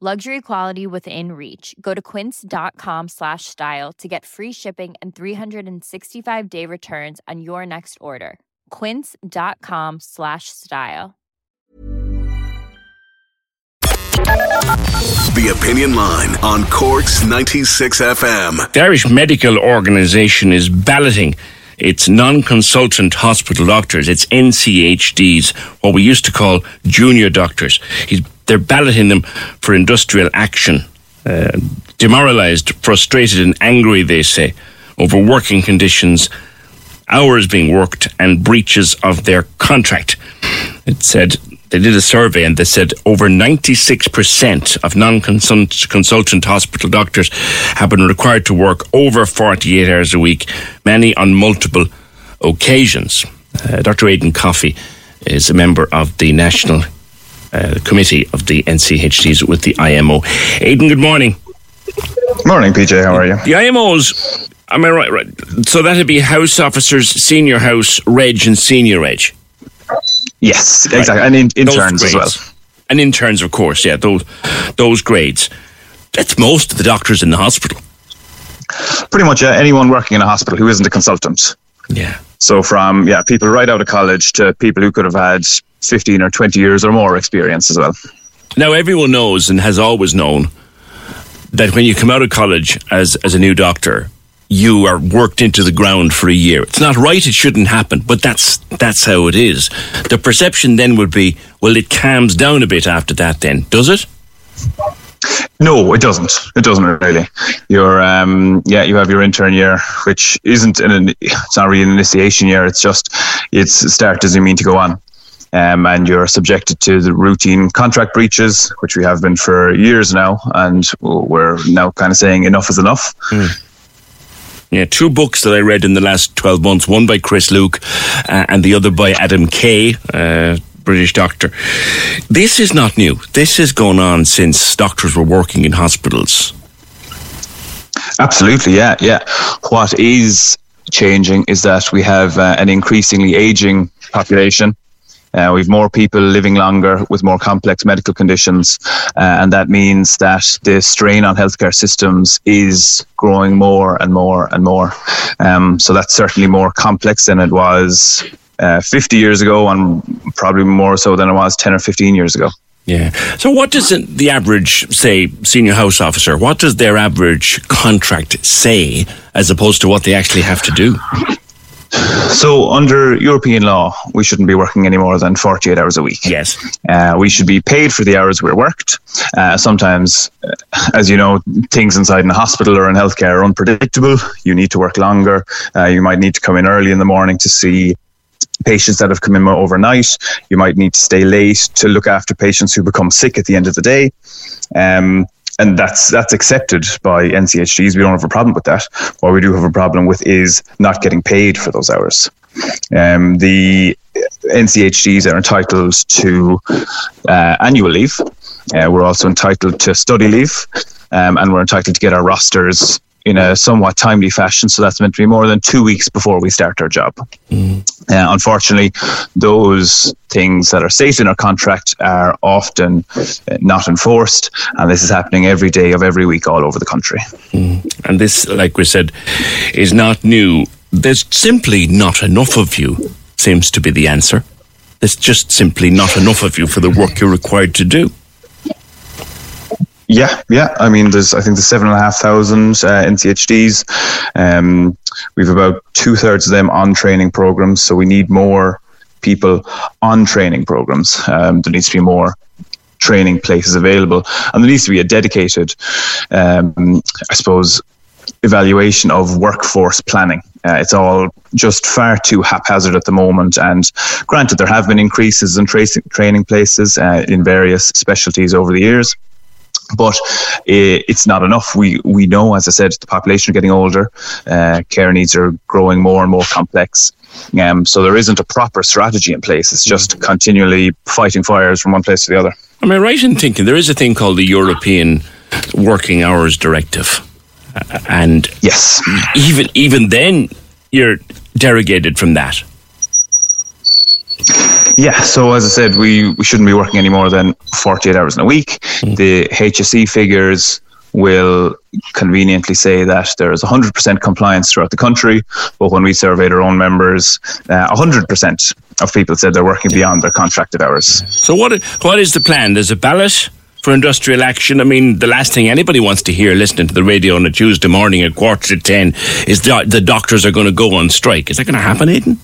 Luxury quality within reach. Go to quince.com slash style to get free shipping and 365 day returns on your next order. Quince.com slash style. The Opinion Line on Cork's 96 FM. The Irish Medical Organisation is balloting its non consultant hospital doctors, its NCHDs, what we used to call junior doctors. He's, they're balloting them for industrial action. Uh, demoralised, frustrated, and angry, they say, over working conditions, hours being worked, and breaches of their contract. It said they did a survey and they said over 96% of non consultant hospital doctors have been required to work over 48 hours a week, many on multiple occasions. Uh, Dr. Aidan Coffey is a member of the National uh, Committee of the NCHDs with the IMO. Aidan, good morning. Morning, PJ. How are you? The IMOs, am I right? right? So that'd be house officers, senior house, reg, and senior reg. Yes, right. exactly, and in, interns as well. And interns, of course, yeah, those those grades. That's most of the doctors in the hospital. Pretty much uh, anyone working in a hospital who isn't a consultant. Yeah. So from yeah, people right out of college to people who could have had fifteen or twenty years or more experience as well. Now everyone knows and has always known that when you come out of college as as a new doctor, you are worked into the ground for a year. It's not right, it shouldn't happen, but that's that's how it is. The perception then would be, well, it calms down a bit after that then, does it? No, it doesn't. It doesn't really. You're, um, yeah, you have your intern year, which isn't an, it's not really an initiation year. It's just, it's start as you mean to go on. Um, and you're subjected to the routine contract breaches, which we have been for years now, and we're now kind of saying enough is enough. Mm. Yeah, two books that I read in the last 12 months, one by Chris Luke uh, and the other by Adam Kay, uh, British doctor. This is not new. This has gone on since doctors were working in hospitals. Absolutely, yeah, yeah. What is changing is that we have uh, an increasingly aging population uh, we have more people living longer with more complex medical conditions, uh, and that means that the strain on healthcare systems is growing more and more and more. Um, so that's certainly more complex than it was uh, 50 years ago, and probably more so than it was 10 or 15 years ago. Yeah. So, what does the average, say, senior house officer, what does their average contract say as opposed to what they actually have to do? So, under European law, we shouldn't be working any more than 48 hours a week. Yes. Uh, we should be paid for the hours we're worked. Uh, sometimes, uh, as you know, things inside in a hospital or in healthcare are unpredictable. You need to work longer. Uh, you might need to come in early in the morning to see patients that have come in overnight. You might need to stay late to look after patients who become sick at the end of the day. Um, and that's that's accepted by NCHDs. We don't have a problem with that. What we do have a problem with is not getting paid for those hours. Um, the NCHDs are entitled to uh, annual leave. Uh, we're also entitled to study leave, um, and we're entitled to get our rosters in a somewhat timely fashion. So that's meant to be more than two weeks before we start our job. Mm. Uh, unfortunately, those things that are stated in our contract are often uh, not enforced, and this is happening every day of every week all over the country. Mm. And this, like we said, is not new. There's simply not enough of you, seems to be the answer. There's just simply not enough of you for the work you're required to do. Yeah, yeah. I mean, there's I think there's seven and a half thousand uh, NCHDs. Um, we've about two thirds of them on training programs. So we need more people on training programs. Um, there needs to be more training places available, and there needs to be a dedicated, um, I suppose, evaluation of workforce planning. Uh, it's all just far too haphazard at the moment. And granted, there have been increases in tra- training places uh, in various specialties over the years. But it's not enough. We we know, as I said, the population are getting older. Uh, care needs are growing more and more complex. Um, so there isn't a proper strategy in place. It's just continually fighting fires from one place to the other. Am I right in thinking there is a thing called the European Working Hours Directive? and yes, even even then you're derogated from that. Yeah, so as I said, we, we shouldn't be working any more than 48 hours in a week. Mm. The HSE figures will conveniently say that there is 100% compliance throughout the country, but when we surveyed our own members, uh, 100% of people said they're working beyond their contracted hours. So, what what is the plan? There's a ballot for industrial action. I mean, the last thing anybody wants to hear listening to the radio on a Tuesday morning at quarter to ten is the, the doctors are going to go on strike. Is that going to happen, Aidan?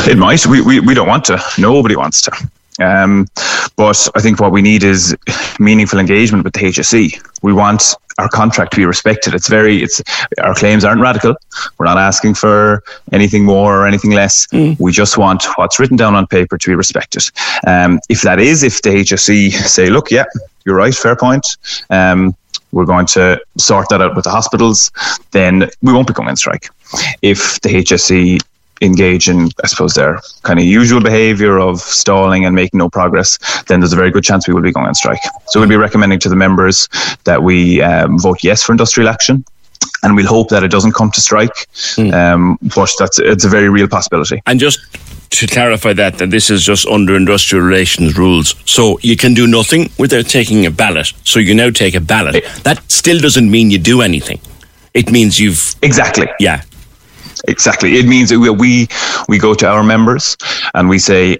It might. We, we, we don't want to. Nobody wants to. Um, but I think what we need is meaningful engagement with the HSE. We want our contract to be respected. It's very, it's our claims aren't radical. We're not asking for anything more or anything less. Mm. We just want what's written down on paper to be respected. Um, if that is, if the HSE say, look, yeah, you're right, fair point. Um, we're going to sort that out with the hospitals, then we won't be going on strike. If the HSE engage in, I suppose, their kind of usual behaviour of stalling and making no progress, then there's a very good chance we will be going on strike. So we'll be recommending to the members that we um, vote yes for industrial action. And we'll hope that it doesn't come to strike, mm. um, but that's it's a very real possibility. And just to clarify that, that this is just under industrial relations rules. So you can do nothing without taking a ballot. So you now take a ballot. That still doesn't mean you do anything. It means you've exactly yeah Exactly. It means that we we go to our members and we say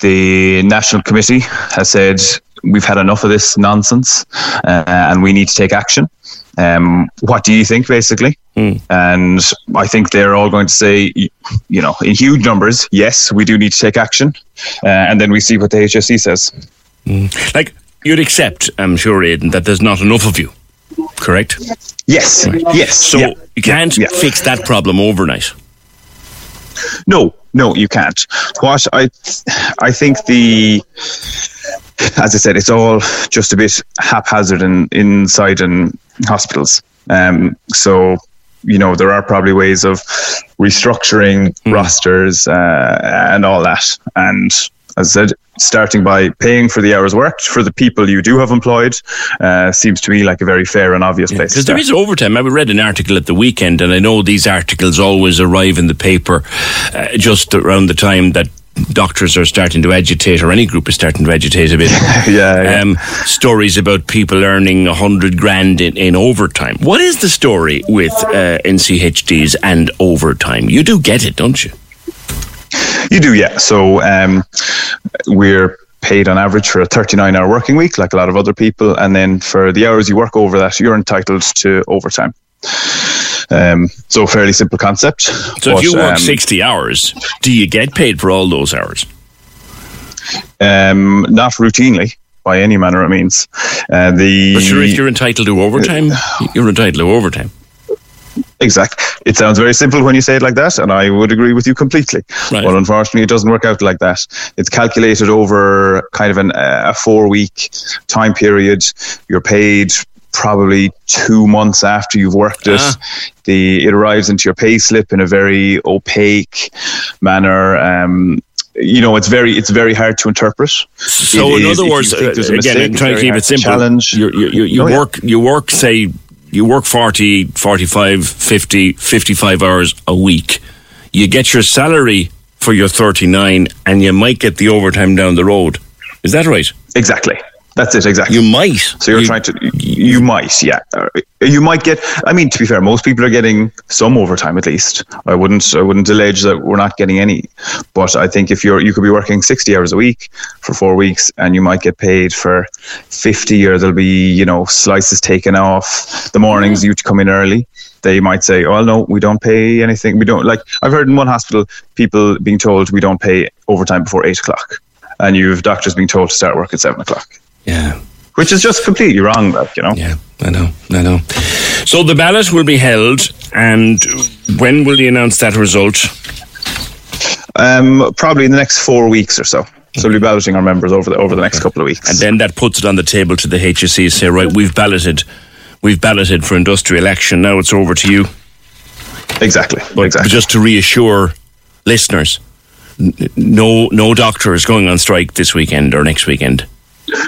the national committee has said we've had enough of this nonsense uh, and we need to take action. Um, what do you think, basically? Mm. And I think they're all going to say, you know, in huge numbers, yes, we do need to take action. Uh, and then we see what the HSE says. Mm. Like, you'd accept, I'm sure, Aidan, that there's not enough of you, correct? Yes, right. yes. So yeah. you can't yeah. fix that problem overnight. No, no, you can't. What I, I think the, as I said, it's all just a bit haphazard in, inside in hospitals. Um, so you know there are probably ways of restructuring mm. rosters uh, and all that and as I said, starting by paying for the hours worked for the people you do have employed uh, seems to me like a very fair and obvious place. Because yeah, there is overtime. I read an article at the weekend, and I know these articles always arrive in the paper uh, just around the time that doctors are starting to agitate, or any group is starting to agitate a bit. yeah, yeah. Um, stories about people earning a hundred grand in, in overtime. What is the story with uh, NCHDs and overtime? You do get it, don't you? You do, yeah. So um, we're paid on average for a 39 hour working week, like a lot of other people. And then for the hours you work over that, you're entitled to overtime. Um, so fairly simple concept. So but, if you work um, 60 hours, do you get paid for all those hours? Um, not routinely by any manner of means. Uh, the but sure, if you're entitled to overtime, you're entitled to overtime. Exactly. It sounds very simple when you say it like that, and I would agree with you completely. Right. But unfortunately, it doesn't work out like that. It's calculated over kind of an, a four week time period. You're paid probably two months after you've worked it. Ah. The it arrives into your pay slip in a very opaque manner. Um, you know, it's very it's very hard to interpret. So, it in is, other words, uh, again, mistake, I'm trying to keep it simple. Challenge. You, you, you, you oh, work yeah. you work say you work 40, 45, 50, 55 hours a week. You get your salary for your 39 and you might get the overtime down the road. Is that right? Exactly. That's it, exactly. You might. So you're you, trying to, you might, yeah. Uh, you might get, I mean, to be fair, most people are getting some overtime at least. I wouldn't, I wouldn't allege that we're not getting any. But I think if you're, you could be working 60 hours a week for four weeks and you might get paid for 50 or there'll be, you know, slices taken off the mornings you come in early. they might say, "Oh no, we don't pay anything. We don't like." I've heard in one hospital people being told we don't pay overtime before eight o'clock, and you have doctors being told to start work at seven o'clock. Yeah. Which is just completely wrong, like you know. Yeah, I know, I know. So the ballot will be held, and when will you announce that result? Um, probably in the next four weeks or so. So we'll be balloting our members over the over the next couple of weeks. And then that puts it on the table to the HSE. Say, right, we've balloted, we've balloted for industrial action. Now it's over to you. exactly, But exactly. just to reassure listeners, no, no doctor is going on strike this weekend or next weekend.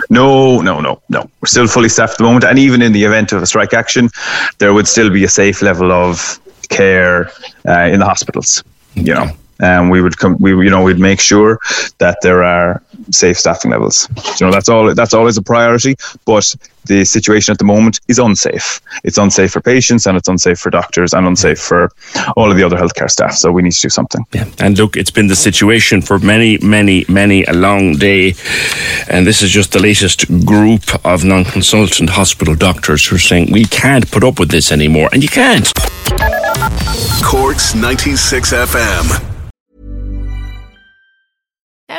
No, no, no, no. We're still fully staffed at the moment, and even in the event of a strike action, there would still be a safe level of care uh, in the hospitals. You know, and we would come. We, you know, we'd make sure that there are safe staffing levels. You know, that's all. That's always a priority. But the situation at the moment is unsafe. It's unsafe for patients, and it's unsafe for doctors, and unsafe for all of the other healthcare staff. So we need to do something. Yeah. And look, it's been the situation for many, many, many a long day. And this is just the latest group of non consultant hospital doctors who are saying, we can't put up with this anymore. And you can't. Corks 96 FM.